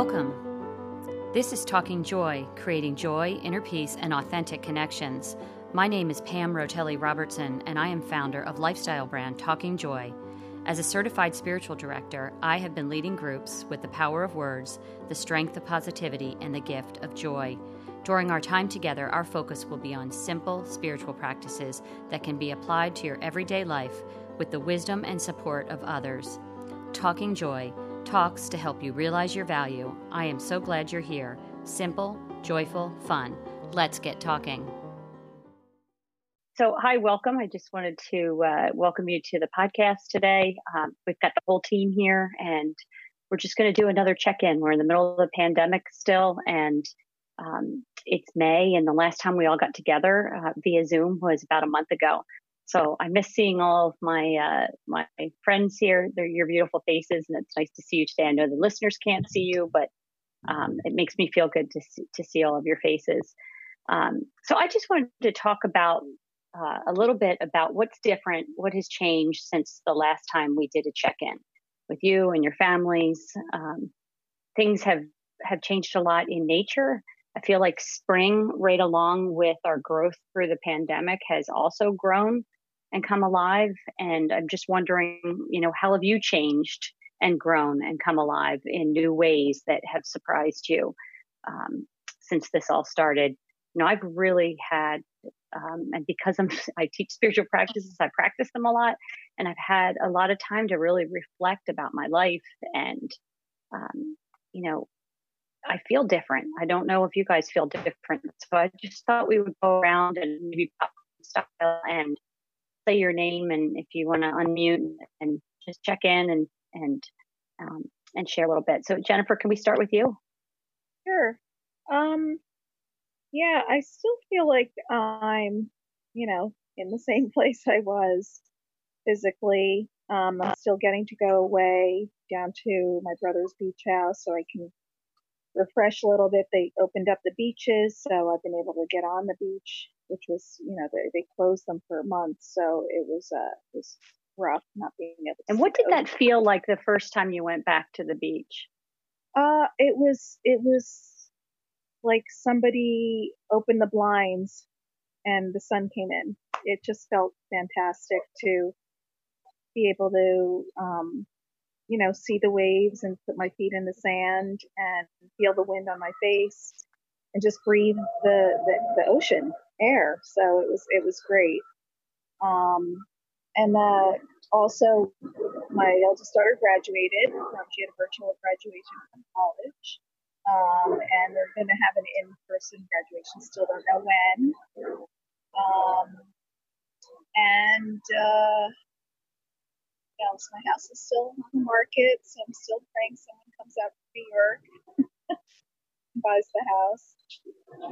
Welcome. This is Talking Joy, creating joy, inner peace, and authentic connections. My name is Pam Rotelli Robertson, and I am founder of lifestyle brand Talking Joy. As a certified spiritual director, I have been leading groups with the power of words, the strength of positivity, and the gift of joy. During our time together, our focus will be on simple spiritual practices that can be applied to your everyday life with the wisdom and support of others. Talking Joy talks to help you realize your value. I am so glad you're here. Simple, joyful, fun. Let's get talking. So, hi, welcome. I just wanted to uh, welcome you to the podcast today. Um, we've got the whole team here, and we're just going to do another check in. We're in the middle of the pandemic still, and um, it's May, and the last time we all got together uh, via Zoom was about a month ago. So I miss seeing all of my uh, my friends here. They're your beautiful faces, and it's nice to see you today. I know the listeners can't see you, but um, it makes me feel good to see, to see all of your faces. Um, so I just wanted to talk about uh, a little bit about what's different, what has changed since the last time we did a check in with you and your families. Um, things have have changed a lot in nature. I feel like spring, right along with our growth through the pandemic, has also grown and come alive. And I'm just wondering, you know, how have you changed and grown and come alive in new ways that have surprised you um, since this all started? You know, I've really had, um, and because I'm, I teach spiritual practices, I practice them a lot, and I've had a lot of time to really reflect about my life and, um, you know, I feel different. I don't know if you guys feel different. So I just thought we would go around and maybe pop stuff and say your name and if you want to unmute and just check in and and um, and share a little bit. So Jennifer, can we start with you? Sure. Um, yeah, I still feel like I'm, you know, in the same place I was physically. Um, I'm still getting to go away down to my brother's beach house so I can refresh a little bit. They opened up the beaches, so I've been able to get on the beach which was, you know, they, they closed them for months. So it was, uh, it was rough not being able to. And what did that feel like the first time you went back to the beach? Uh, it was, it was like somebody opened the blinds and the sun came in. It just felt fantastic to be able to, um, you know, see the waves and put my feet in the sand and feel the wind on my face and just breathe the, the, the ocean air. So it was it was great. Um, and uh, also, my eldest daughter graduated. She had a virtual graduation from college, um, and they're going to have an in-person graduation. Still don't know when. Um, and uh, else? My house is still on the market, so I'm still praying someone comes out to New York and buys the house.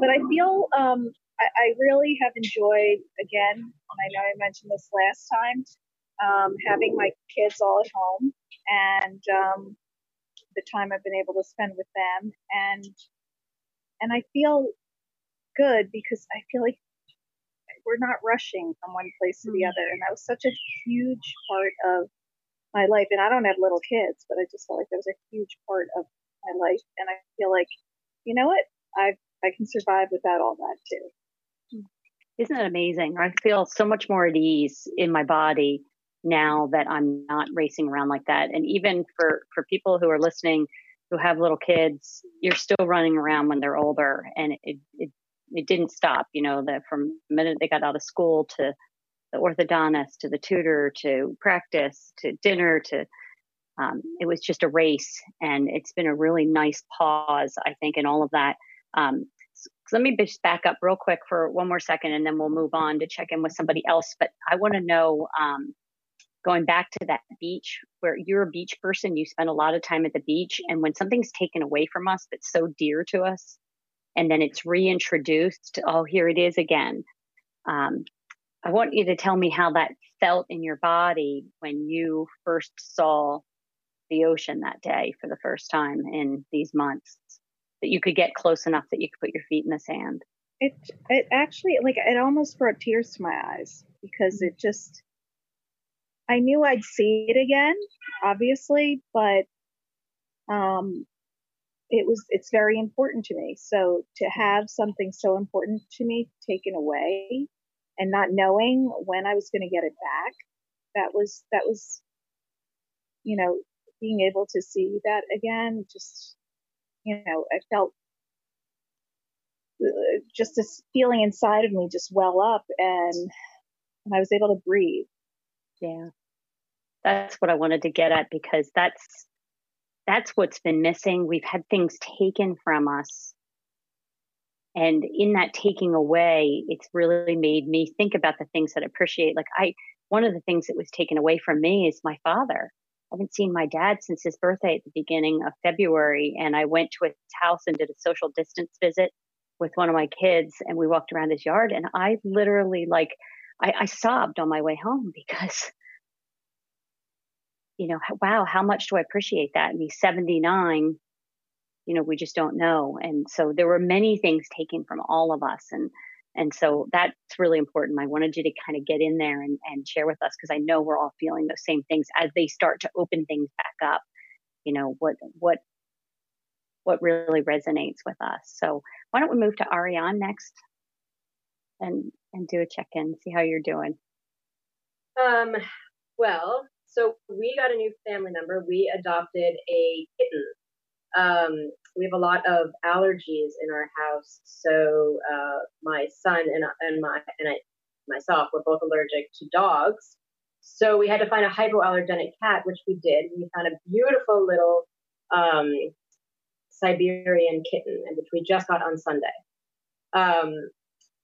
But I feel um, I, I really have enjoyed, again, and I know I mentioned this last time, um, having my kids all at home and um, the time I've been able to spend with them. And and I feel good because I feel like we're not rushing from one place to the mm. other. And that was such a huge part of my life. And I don't have little kids, but I just felt like that was a huge part of my life. And I feel like, you know what? I I can survive without all that too. Isn't that amazing? I feel so much more at ease in my body now that I'm not racing around like that. And even for, for people who are listening who have little kids, you're still running around when they're older and it, it, it didn't stop, you know, that from the minute they got out of school to the orthodontist to the tutor to practice to dinner to um, it was just a race and it's been a really nice pause i think in all of that um, let me just back up real quick for one more second and then we'll move on to check in with somebody else. But I want to know, um, going back to that beach where you're a beach person, you spend a lot of time at the beach. And when something's taken away from us that's so dear to us, and then it's reintroduced, oh, here it is again. Um, I want you to tell me how that felt in your body when you first saw the ocean that day for the first time in these months that you could get close enough that you could put your feet in the sand? It it actually like it almost brought tears to my eyes because it just I knew I'd see it again, obviously, but um it was it's very important to me. So to have something so important to me taken away and not knowing when I was going to get it back, that was that was you know being able to see that again just you know I felt uh, just this feeling inside of me just well up and and I was able to breathe. Yeah. That's what I wanted to get at because that's that's what's been missing. We've had things taken from us. And in that taking away, it's really made me think about the things that I appreciate. Like I, one of the things that was taken away from me is my father. I haven't seen my dad since his birthday at the beginning of February. And I went to his house and did a social distance visit with one of my kids and we walked around his yard and I literally like, I, I sobbed on my way home because you know, wow, how much do I appreciate that? And he's 79, you know, we just don't know. And so there were many things taken from all of us. And, and so that's really important. I wanted you to kind of get in there and, and share with us because I know we're all feeling those same things as they start to open things back up. You know, what, what, what really resonates with us. So why don't we move to Ariane next and, and do a check in, see how you're doing. Um, well, so we got a new family member. We adopted a kitten. Um, we have a lot of allergies in our house. So uh, my son and, and my and I myself were both allergic to dogs. So we had to find a hypoallergenic cat, which we did. We found a beautiful little um, Siberian kitten, which we just got on Sunday. Um,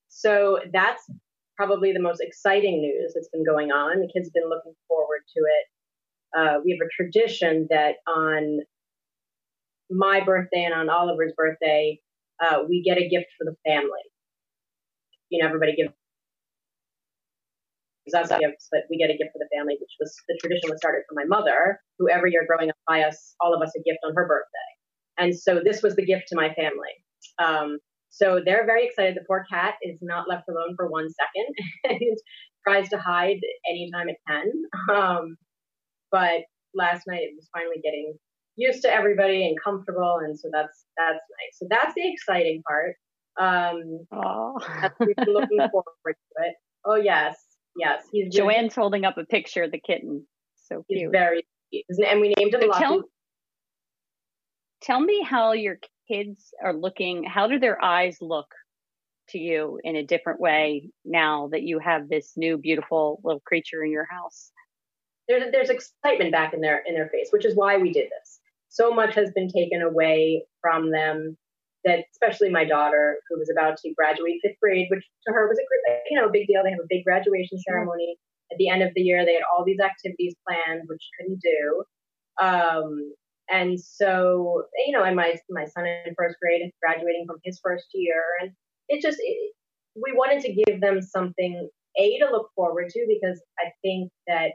so that's probably the most exciting news that's been going on. The kids have been looking forward to it. Uh, we have a tradition that on my birthday and on Oliver's birthday, uh, we get a gift for the family. You know, everybody gives us gifts, but we get a gift for the family, which was the tradition was started from my mother, who every year growing up buy us, all of us, a gift on her birthday. And so this was the gift to my family. Um, so they're very excited. The poor cat is not left alone for one second and tries to hide anytime it can. Um, but last night it was finally getting used to everybody and comfortable, and so that's that's nice. So that's the exciting part. Um, oh. we've been looking forward to it. Oh yes, yes. He's Joanne's holding up a picture of the kitten. So cute. Very cute, and we named him so tell, tell me how your kids are looking, how do their eyes look to you in a different way now that you have this new beautiful little creature in your house? There's there's excitement back in their in their face, which is why we did this. So much has been taken away from them that especially my daughter who was about to graduate fifth grade, which to her was a you know a big deal. They have a big graduation ceremony at the end of the year. They had all these activities planned, which couldn't do. Um, and so, you know, and my my son in first grade is graduating from his first year, and it just it, we wanted to give them something a to look forward to because I think that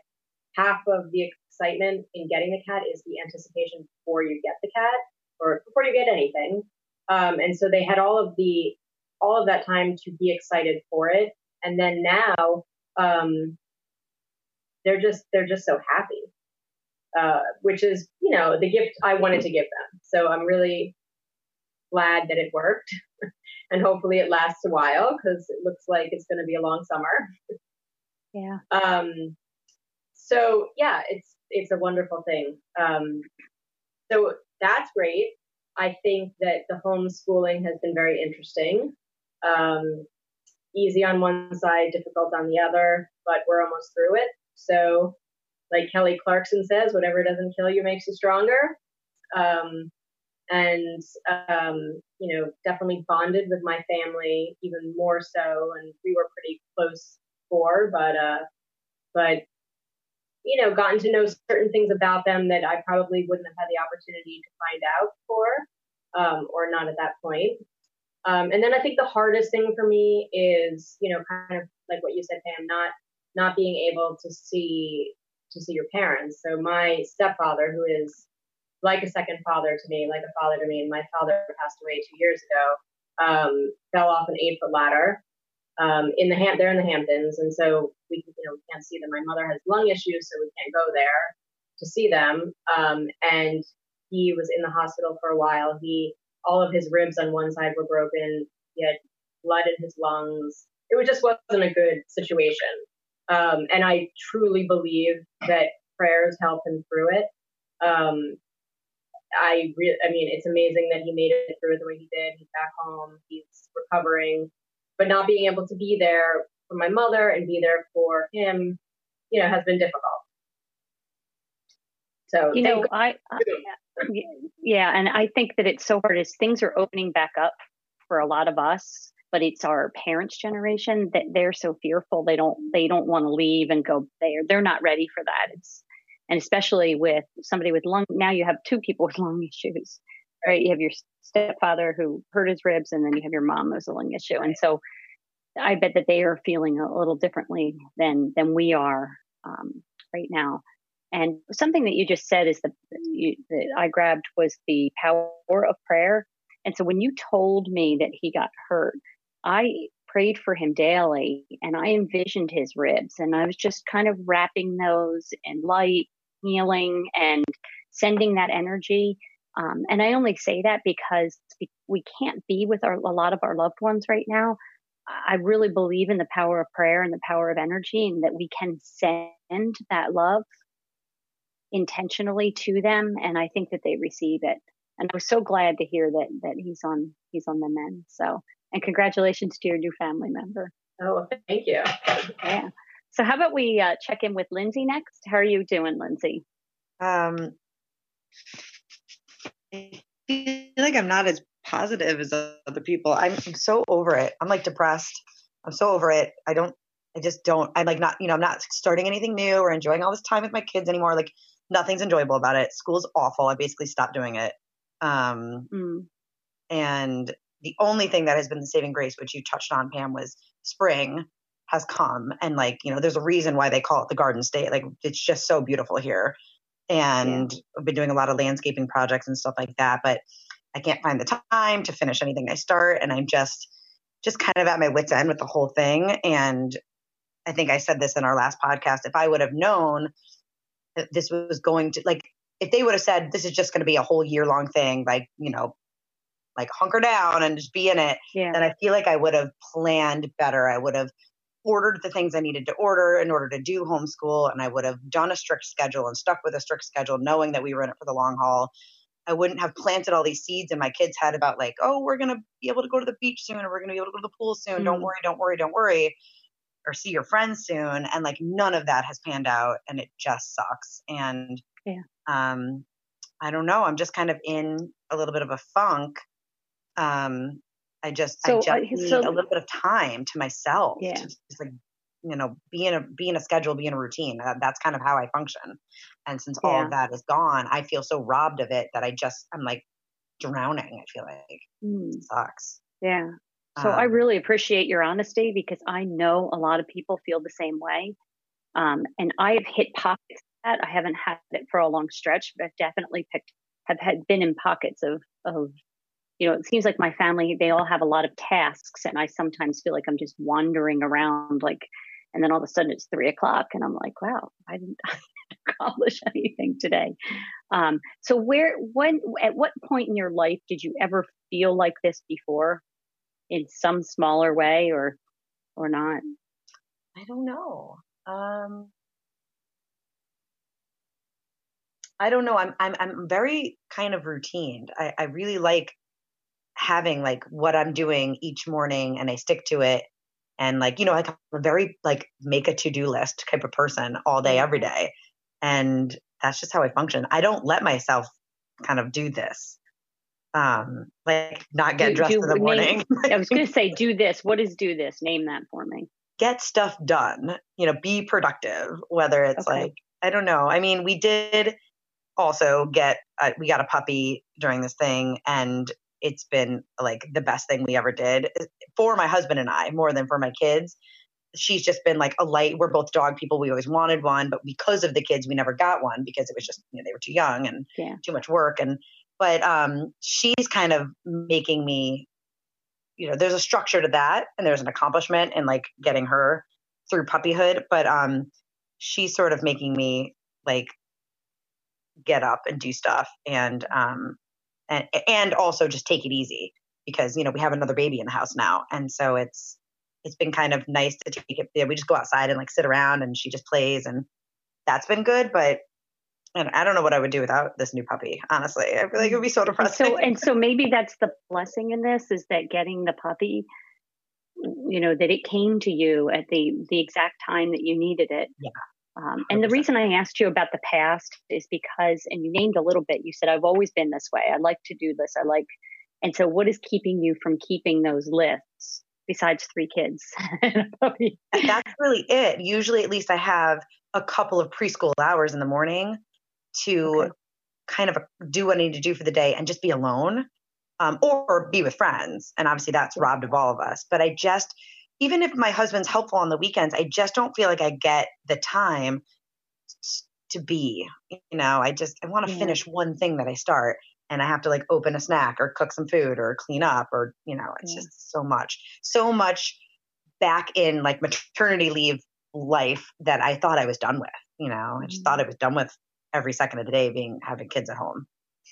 half of the excitement in getting the cat is the anticipation before you get the cat or before you get anything. Um, and so they had all of the all of that time to be excited for it, and then now um, they're just they're just so happy. Uh, which is, you know, the gift I wanted to give them. So I'm really glad that it worked. and hopefully it lasts a while because it looks like it's going to be a long summer. Yeah. Um, so yeah, it's it's a wonderful thing. Um, so that's great. I think that the homeschooling has been very interesting. Um, easy on one side, difficult on the other, but we're almost through it. So like Kelly Clarkson says, whatever doesn't kill you makes you stronger. Um, and um, you know, definitely bonded with my family even more so, and we were pretty close before, but uh, but you know, gotten to know certain things about them that I probably wouldn't have had the opportunity to find out before, um, or not at that point. Um, and then I think the hardest thing for me is, you know, kind of like what you said, Pam, not not being able to see to see your parents. So my stepfather, who is like a second father to me, like a father to me, and my father passed away two years ago, um, fell off an eight foot ladder um, in the Ham- they're in the Hamptons, and so we you know we can't see them. My mother has lung issues, so we can't go there to see them. Um, and he was in the hospital for a while. He all of his ribs on one side were broken. He had blood in his lungs. It just wasn't a good situation. Um, and I truly believe that prayers help him through it. Um, I re- I mean, it's amazing that he made it through the way he did. He's back home. He's recovering, but not being able to be there for my mother and be there for him, you know, has been difficult. So you know, I, I yeah, and I think that it's so hard as things are opening back up for a lot of us, but it's our parents' generation that they're so fearful they don't they don't want to leave and go there. They're not ready for that. It's and especially with somebody with lung now you have two people with lung issues right? You have your stepfather who hurt his ribs and then you have your mom who's a lung issue and so i bet that they are feeling a little differently than than we are um, right now. And something that you just said is the you, that i grabbed was the power of prayer. And so when you told me that he got hurt i prayed for him daily and I envisioned his ribs and I was just kind of wrapping those in light healing and sending that energy. Um, and I only say that because we can't be with our, a lot of our loved ones right now. I really believe in the power of prayer and the power of energy and that we can send that love intentionally to them. And I think that they receive it. And I was so glad to hear that, that he's on, he's on the mend. So, and congratulations to your new family member. Oh, thank you. Yeah. So how about we uh, check in with Lindsay next? How are you doing, Lindsay? Um, I feel like I'm not as positive as other people. I'm, I'm so over it. I'm like depressed. I'm so over it. I don't. I just don't. I'm like not. You know, I'm not starting anything new or enjoying all this time with my kids anymore. Like nothing's enjoyable about it. School's awful. I basically stopped doing it. Um, mm. And the only thing that has been the saving grace, which you touched on, Pam, was spring has come and like you know there's a reason why they call it the garden state like it's just so beautiful here and yeah. i've been doing a lot of landscaping projects and stuff like that but i can't find the time to finish anything i start and i'm just just kind of at my wits end with the whole thing and i think i said this in our last podcast if i would have known that this was going to like if they would have said this is just going to be a whole year long thing like you know like hunker down and just be in it yeah. then i feel like i would have planned better i would have ordered the things I needed to order in order to do homeschool, and I would have done a strict schedule and stuck with a strict schedule, knowing that we were in it for the long haul. I wouldn't have planted all these seeds in my kids' head about like, oh, we're gonna be able to go to the beach soon, or we're gonna be able to go to the pool soon. Mm. Don't worry, don't worry, don't worry, or see your friends soon. And like none of that has panned out, and it just sucks. And yeah. um, I don't know. I'm just kind of in a little bit of a funk. Um, I just so, I just uh, need so, a little bit of time to myself. Yeah. To just like you know, be in a be in a schedule, be in a routine. That, that's kind of how I function. And since yeah. all of that is gone, I feel so robbed of it that I just I'm like drowning. I feel like mm. it sucks. Yeah. So um, I really appreciate your honesty because I know a lot of people feel the same way. Um, and I've hit pockets that I haven't had it for a long stretch, but I've definitely picked have had been in pockets of of you know, it seems like my family, they all have a lot of tasks. And I sometimes feel like I'm just wandering around, like, and then all of a sudden it's three o'clock and I'm like, wow, I didn't, accomplish anything today. Um, so where, when, at what point in your life did you ever feel like this before in some smaller way or, or not? I don't know. Um, I don't know. I'm I'm I'm very kind of routine. I, I really like having like what I'm doing each morning and I stick to it. And like, you know, like I'm a very like make a to do list type of person all day, every day. And that's just how I function. I don't let myself kind of do this. Um, like not get do, dressed do, in the morning. Name, I was going to say, do this. What is do this? Name that for me. Get stuff done. You know, be productive. Whether it's okay. like I don't know. I mean, we did also get uh, we got a puppy during this thing, and it's been like the best thing we ever did eh, for my husband and I more than for my kids. She's just been like a light. We're both dog people. We always wanted one, but because of the kids, we never got one because it was just you know they were too young and yeah. too much work. And but um, she's kind of making me, you know, there's a structure to that, and there's an accomplishment in like getting her through puppyhood. But um, she's sort of making me like get up and do stuff and um and and also just take it easy because you know we have another baby in the house now and so it's it's been kind of nice to take it yeah, we just go outside and like sit around and she just plays and that's been good but and I don't know what I would do without this new puppy. Honestly, I feel like it would be so depressing. And so, and so maybe that's the blessing in this is that getting the puppy, you know, that it came to you at the the exact time that you needed it. Yeah. Um, and the reason I asked you about the past is because, and you named a little bit. You said I've always been this way. I like to do this. I like, and so what is keeping you from keeping those lists? Besides three kids and a puppy. That's really it. Usually, at least I have a couple of preschool hours in the morning to okay. kind of do what I need to do for the day and just be alone um, or be with friends. And obviously that's robbed of all of us. But I just, even if my husband's helpful on the weekends, I just don't feel like I get the time to be, you know, I just, I want to yeah. finish one thing that I start and I have to like open a snack or cook some food or clean up or, you know, it's yeah. just so much, so much back in like maternity leave life that I thought I was done with, you know, I just mm-hmm. thought I was done with every second of the day being having kids at home.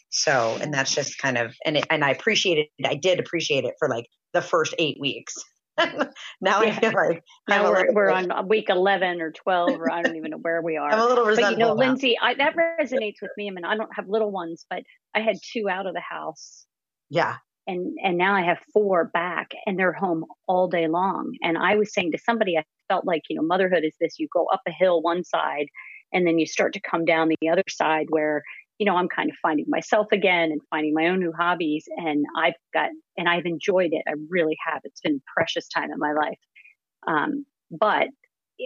So, and that's just kind of, and it, and I appreciated it. I did appreciate it for like the first eight weeks. now yeah. I feel like now we're, we're on week 11 or 12 or I don't even know where we are. I'm a little resentful. But you know, Lindsay, I, that resonates with me. I mean, I don't have little ones, but I had two out of the house. Yeah. And, and now I have four back and they're home all day long. And I was saying to somebody, I felt like, you know, motherhood is this, you go up a hill one side and then you start to come down the other side where you know i'm kind of finding myself again and finding my own new hobbies and i've got and i've enjoyed it. I really have. It's been precious time in my life. Um, but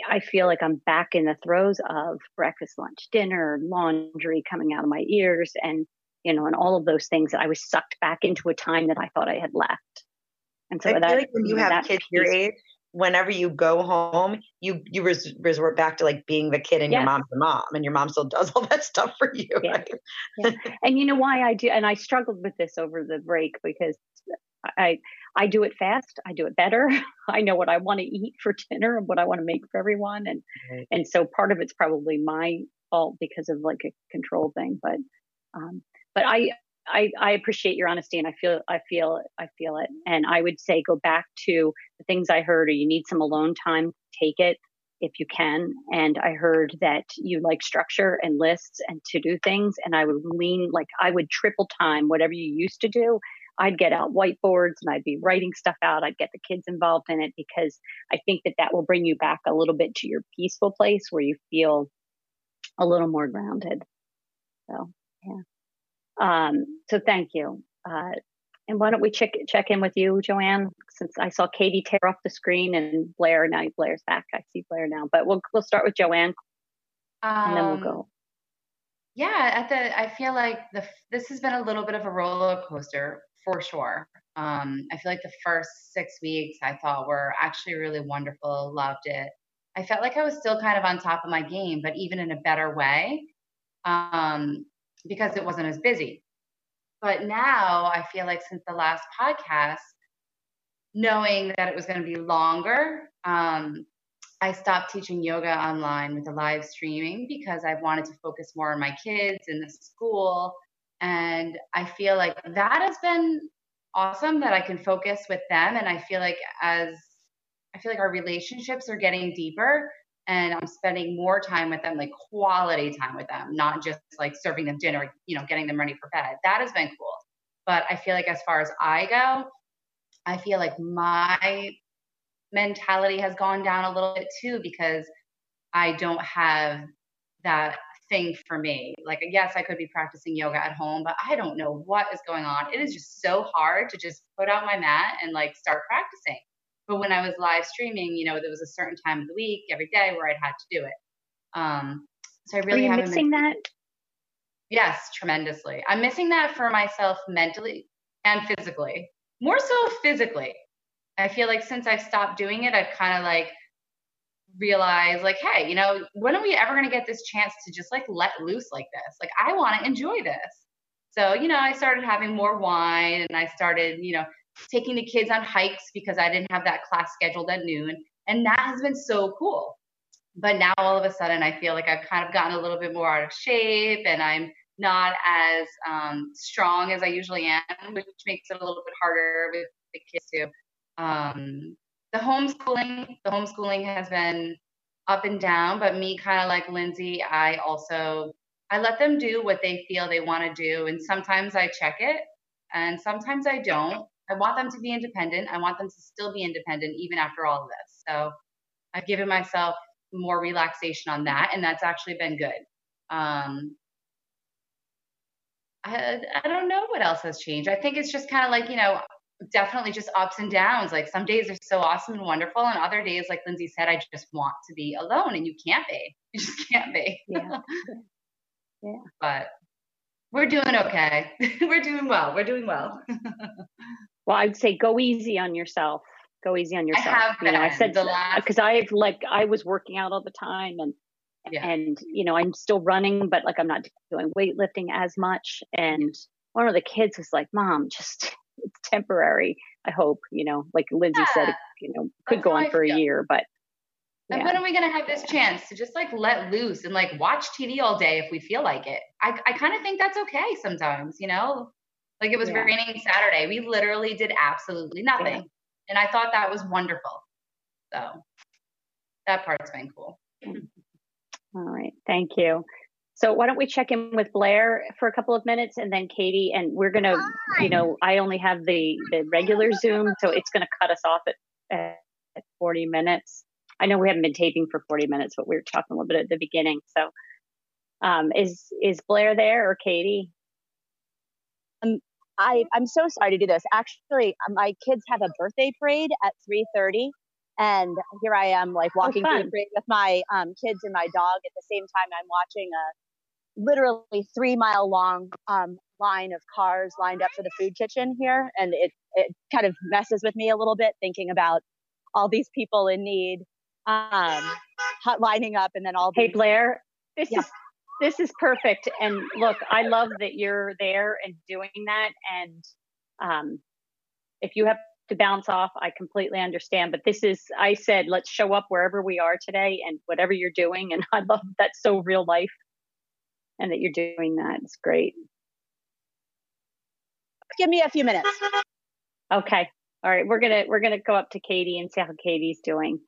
i feel like i'm back in the throes of breakfast lunch dinner laundry coming out of my ears and you know and all of those things that i was sucked back into a time that i thought i had left. And so I that, feel like when you have kids your age whenever you go home, you you res- resort back to like being the kid and yes. your mom's the mom, and your mom still does all that stuff for you. Yeah. Right? yeah. And you know why I do, and I struggled with this over the break because I I do it fast, I do it better. I know what I want to eat for dinner and what I want to make for everyone, and right. and so part of it's probably my fault because of like a control thing, but um, but I I, I appreciate your honesty and I feel I feel I feel it. And I would say go back to the things I heard or you need some alone time, take it if you can. And I heard that you like structure and lists and to do things. And I would lean like I would triple time whatever you used to do. I'd get out whiteboards and I'd be writing stuff out. I'd get the kids involved in it because I think that that will bring you back a little bit to your peaceful place where you feel a little more grounded. So, yeah. Um, so thank you. Uh, and why don't we check check in with you, Joanne? Since I saw Katie tear off the screen and Blair now Blair's back. I see Blair now, but we'll we'll start with Joanne, and then we'll um, go. Yeah, at the I feel like the this has been a little bit of a roller coaster for sure. Um, I feel like the first six weeks I thought were actually really wonderful. Loved it. I felt like I was still kind of on top of my game, but even in a better way. Um, because it wasn't as busy. But now I feel like since the last podcast, knowing that it was going to be longer, um, I stopped teaching yoga online with the live streaming because I wanted to focus more on my kids and the school. And I feel like that has been awesome that I can focus with them. And I feel like as I feel like our relationships are getting deeper and I'm spending more time with them, like quality time with them, not just like serving them dinner, you know, getting them ready for bed. That has been cool. But I feel like as far as I go, I feel like my mentality has gone down a little bit too because I don't have that thing for me. Like, yes, I could be practicing yoga at home, but I don't know what is going on. It is just so hard to just put out my mat and like start practicing. But when I was live streaming, you know, there was a certain time of the week every day where I'd had to do it. Um, so I really Are you missing been, that? Yes, tremendously. I'm missing that for myself mentally and physically. More so physically. I feel like since I've stopped doing it, I've kind of like realized like, hey, you know, when are we ever going to get this chance to just like let loose like this? Like, I want to enjoy this. So, you know, I started having more wine and I started, you know, taking the kids on hikes because I didn't have that class scheduled at noon. And that has been so cool. But now all of a sudden, I feel like I've kind of gotten a little bit more out of shape and I'm not as um, strong as I usually am, which makes it a little bit harder with the kids too. Um, the homeschooling, the homeschooling has been up and down, but me kind of like Lindsay, I also I let them do what they feel they want to do, and sometimes I check it, and sometimes I don't. I want them to be independent. I want them to still be independent even after all of this. So I've given myself more relaxation on that, and that's actually been good. Um, I, I don't know what else has changed. I think it's just kind of like, you know, definitely just ups and downs. Like some days are so awesome and wonderful, and other days, like Lindsay said, I just want to be alone, and you can't be. You just can't be. Yeah. yeah. But we're doing okay. we're doing well. We're doing well. Well, I'd say go easy on yourself. Go easy on yourself. I have you know, I said the last because I've like I was working out all the time and yeah. and you know I'm still running, but like I'm not doing weightlifting as much. And one of the kids was like, "Mom, just it's temporary. I hope you know, like Lindsay yeah. said, you know, could go on for a year, but." And when are we gonna have this chance to just like let loose and like watch TV all day if we feel like it? I I kind of think that's okay sometimes, you know. Like it was yeah. raining Saturday. We literally did absolutely nothing. Yeah. And I thought that was wonderful. So that part's been cool. All right. Thank you. So why don't we check in with Blair for a couple of minutes and then Katie and we're going to, you know, I only have the, the regular Zoom, so it's going to cut us off at, at 40 minutes. I know we haven't been taping for 40 minutes, but we were talking a little bit at the beginning. So um, is, is Blair there or Katie? Um, I, I'm so sorry to do this. Actually, my kids have a birthday parade at 3:30, and here I am, like oh, walking oh, through the parade with my um, kids and my dog at the same time. I'm watching a literally three mile long um, line of cars lined up for the food kitchen here, and it it kind of messes with me a little bit thinking about all these people in need um, lining up, and then all. Hey Blair, this yeah. is this is perfect. And look, I love that you're there and doing that. And um, if you have to bounce off, I completely understand. But this is, I said, let's show up wherever we are today and whatever you're doing. And I love that's so real life and that you're doing that. It's great. Give me a few minutes. Okay. All right. We're going to, we're going to go up to Katie and see how Katie's doing.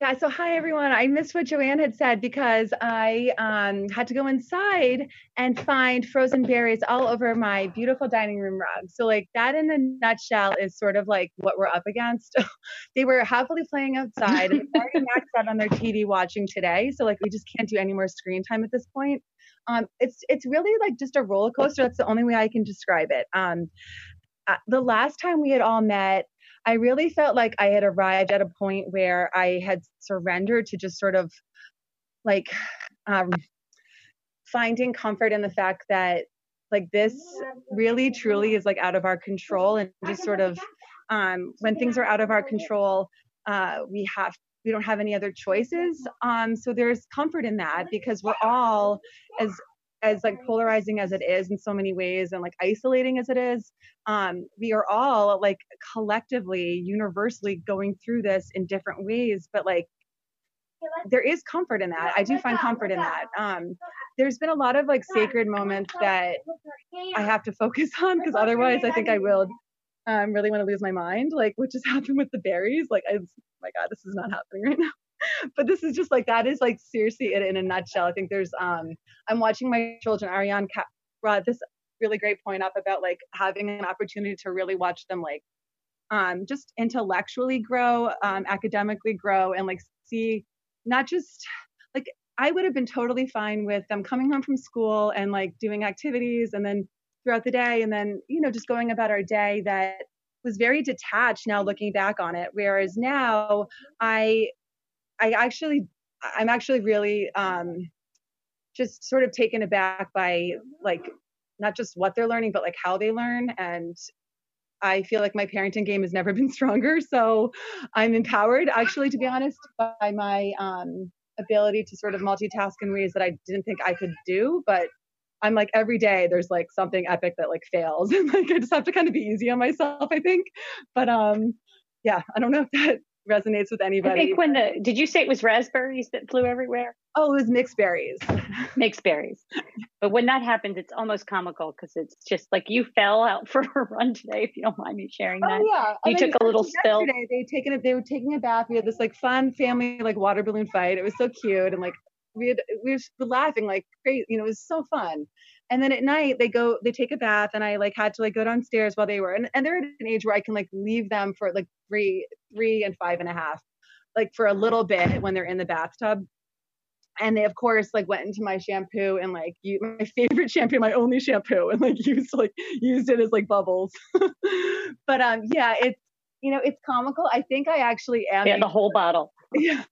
Yeah, so hi everyone. I missed what Joanne had said because I um, had to go inside and find frozen berries all over my beautiful dining room rug. So, like, that in a nutshell is sort of like what we're up against. they were happily playing outside and already maxed out on their TV watching today. So, like, we just can't do any more screen time at this point. Um, it's it's really like just a roller coaster. That's the only way I can describe it. Um, uh, the last time we had all met, I really felt like I had arrived at a point where I had surrendered to just sort of like um, finding comfort in the fact that like this really truly is like out of our control and just sort of um, when things are out of our control uh, we have we don't have any other choices. Um, so there's comfort in that because we're all as as like polarizing as it is in so many ways and like isolating as it is um, we are all like collectively universally going through this in different ways but like there is comfort in that. I do find comfort in that. Um, there's been a lot of like sacred moments that i have to focus on because otherwise i think i will um, really want to lose my mind like what just happened with the berries? Like I, oh my god this is not happening right now but this is just like that is like seriously it in a nutshell. I think there's um I'm watching my children Ariane brought this really great point up about like having an opportunity to really watch them like um just intellectually grow, um academically grow and like see not just like I would have been totally fine with them coming home from school and like doing activities and then throughout the day and then you know just going about our day that was very detached now looking back on it whereas now i I actually, I'm actually really um, just sort of taken aback by like not just what they're learning, but like how they learn. And I feel like my parenting game has never been stronger. So I'm empowered, actually, to be honest, by my um, ability to sort of multitask in ways that I didn't think I could do. But I'm like every day there's like something epic that like fails, and like I just have to kind of be easy on myself, I think. But um, yeah, I don't know if that resonates with anybody. I think when the did you say it was raspberries that flew everywhere? Oh, it was mixed berries. mixed berries. But when that happens, it's almost comical because it's just like you fell out for a run today. If you don't mind me sharing oh, that. Oh yeah, you took a little spill. They taken a, they were taking a bath. We had this like fun family like water balloon fight. It was so cute and like we had we were laughing like crazy. You know, it was so fun. And then at night they go they take a bath and I like had to like go downstairs while they were and, and they're at an age where I can like leave them for like three three and five and a half like for a little bit when they're in the bathtub. And they of course like went into my shampoo and like you my favorite shampoo my only shampoo and like used like used it as like bubbles. But um yeah it's you know it's comical. I think i actually am yeah the whole bottle. Yeah.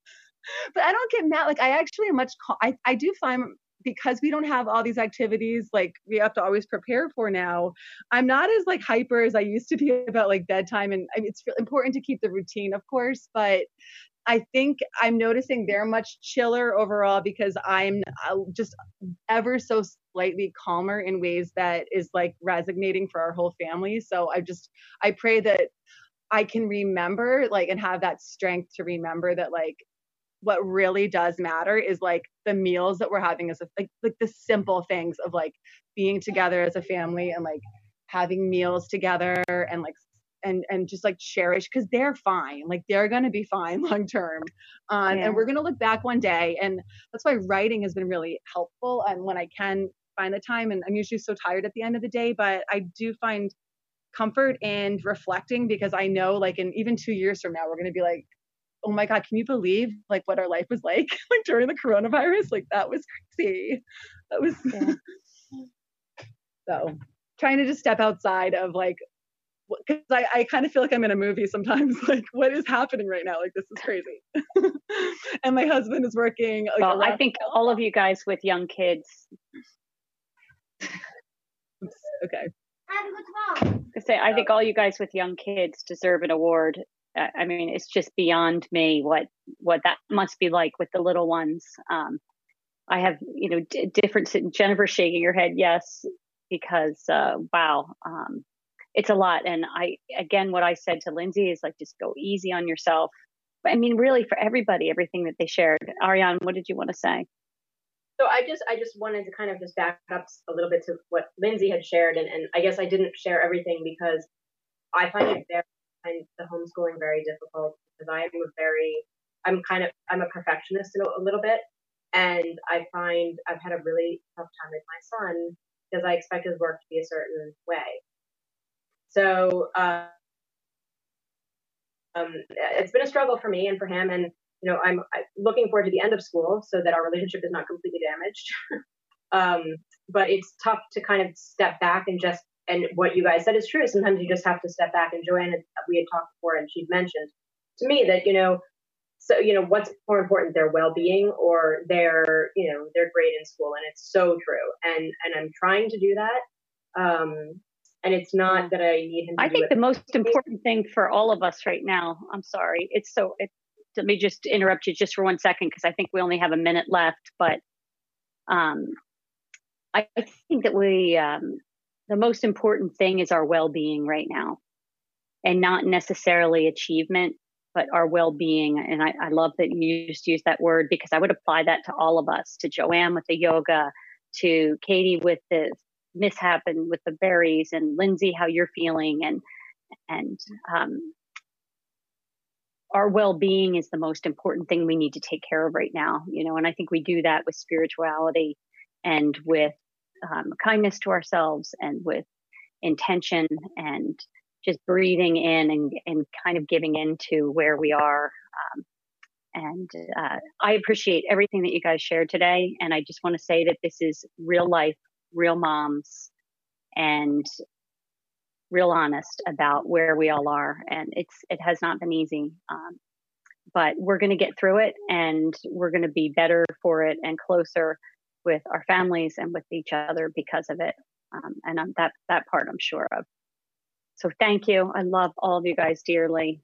But i don't get mad. Like i actually am much i i do find because we don't have all these activities like we have to always prepare for now i'm not as like hyper as i used to be about like bedtime and I mean, it's important to keep the routine of course but I think I'm noticing they're much chiller overall because I'm uh, just ever so slightly calmer in ways that is like resonating for our whole family. So I just I pray that I can remember like and have that strength to remember that like what really does matter is like the meals that we're having as a, like like the simple things of like being together as a family and like having meals together and like and and just like cherish because they're fine like they're to be fine long term um, yeah. and we're to look back one day and that's why writing has been really helpful and when i can find the time and i'm usually so tired at the end of the day but i do find comfort in reflecting because i know like in even two years from now we're to be like oh my god can you believe like what our life was like like during the coronavirus like that was crazy that was yeah. so trying to just step outside of like because I, I kind of feel like I'm in a movie sometimes. Like, what is happening right now? Like, this is crazy. and my husband is working. Like, well, I think all of you guys with young kids. okay. I say, I think all you guys with young kids deserve an award. I mean, it's just beyond me what what that must be like with the little ones. Um, I have, you know, d- different. Jennifer shaking her head, yes, because uh, wow. Um, it's a lot. And I, again, what I said to Lindsay is like, just go easy on yourself. I mean, really for everybody, everything that they shared. Ariane, what did you want to say? So I just, I just wanted to kind of just back up a little bit to what Lindsay had shared. And, and I guess I didn't share everything because I find it very, find the homeschooling very difficult because I am a very, I'm kind of, I'm a perfectionist a, little bit. And I find I've had a really tough time with my son because I expect his work to be a certain way. So uh, um, it's been a struggle for me and for him, and you know I'm, I'm looking forward to the end of school so that our relationship is not completely damaged. um, but it's tough to kind of step back and just and what you guys said is true. Sometimes you just have to step back. And Joanna, we had talked before, and she'd mentioned to me that you know, so you know, what's more important, their well-being or their you know their grade in school, and it's so true. And and I'm trying to do that. Um, and it's not that I need him. I think the most important thing for all of us right now. I'm sorry, it's so. It, let me just interrupt you just for one second because I think we only have a minute left. But um, I think that we um, the most important thing is our well-being right now, and not necessarily achievement, but our well-being. And I, I love that you just used that word because I would apply that to all of us, to Joanne with the yoga, to Katie with the mishap and with the berries and Lindsay, how you're feeling and, and, um, our well-being is the most important thing we need to take care of right now, you know, and I think we do that with spirituality and with um, kindness to ourselves and with intention and just breathing in and, and kind of giving into where we are. Um, and uh, I appreciate everything that you guys shared today. And I just want to say that this is real life real moms and real honest about where we all are and it's it has not been easy um, but we're going to get through it and we're going to be better for it and closer with our families and with each other because of it um, and I'm, that that part i'm sure of so thank you i love all of you guys dearly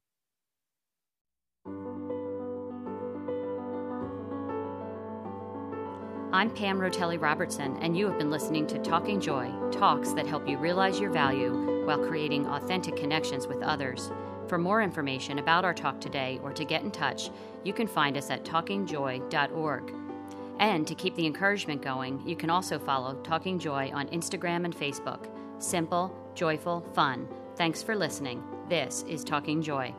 I'm Pam Rotelli Robertson, and you have been listening to Talking Joy talks that help you realize your value while creating authentic connections with others. For more information about our talk today or to get in touch, you can find us at talkingjoy.org. And to keep the encouragement going, you can also follow Talking Joy on Instagram and Facebook. Simple, joyful, fun. Thanks for listening. This is Talking Joy.